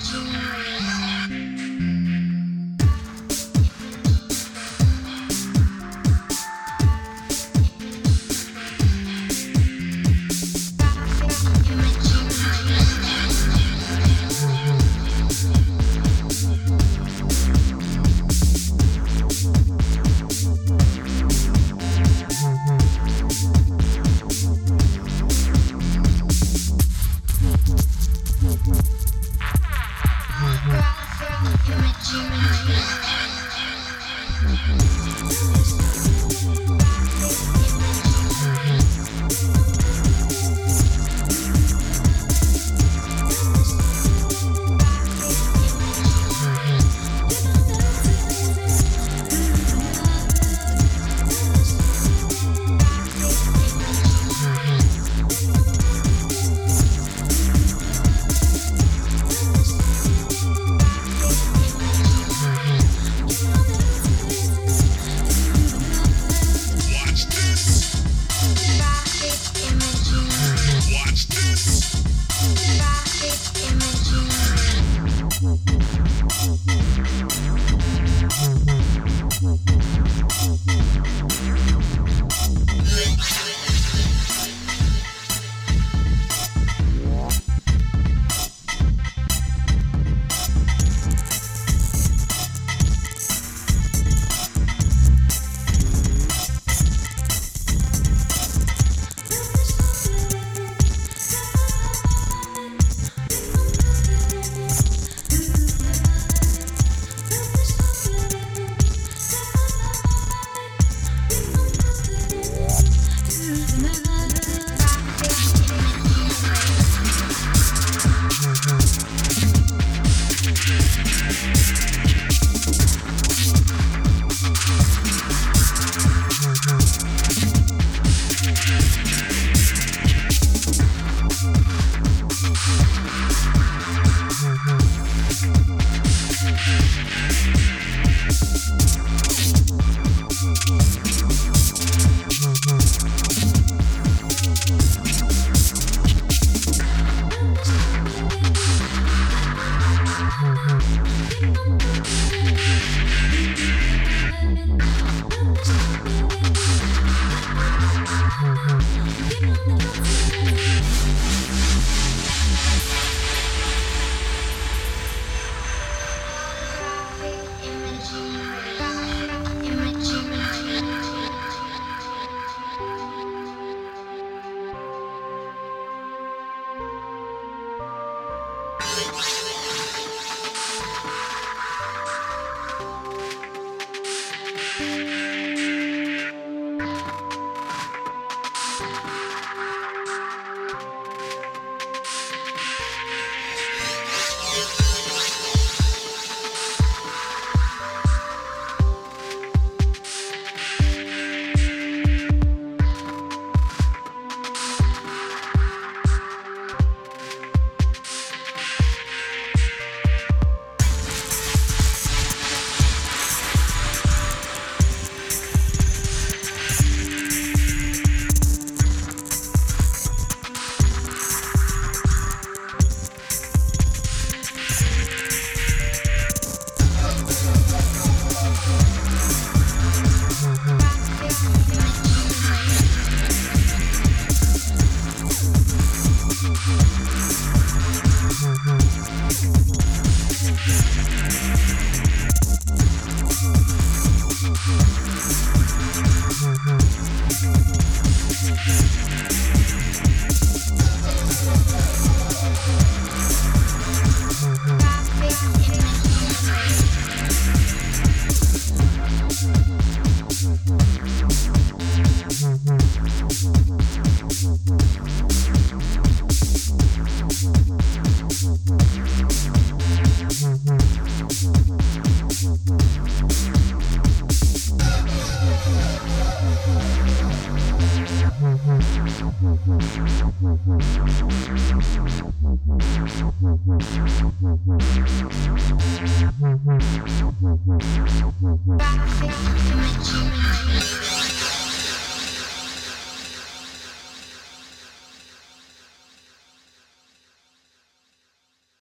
Thank. Thank you. Back it. you Thank you.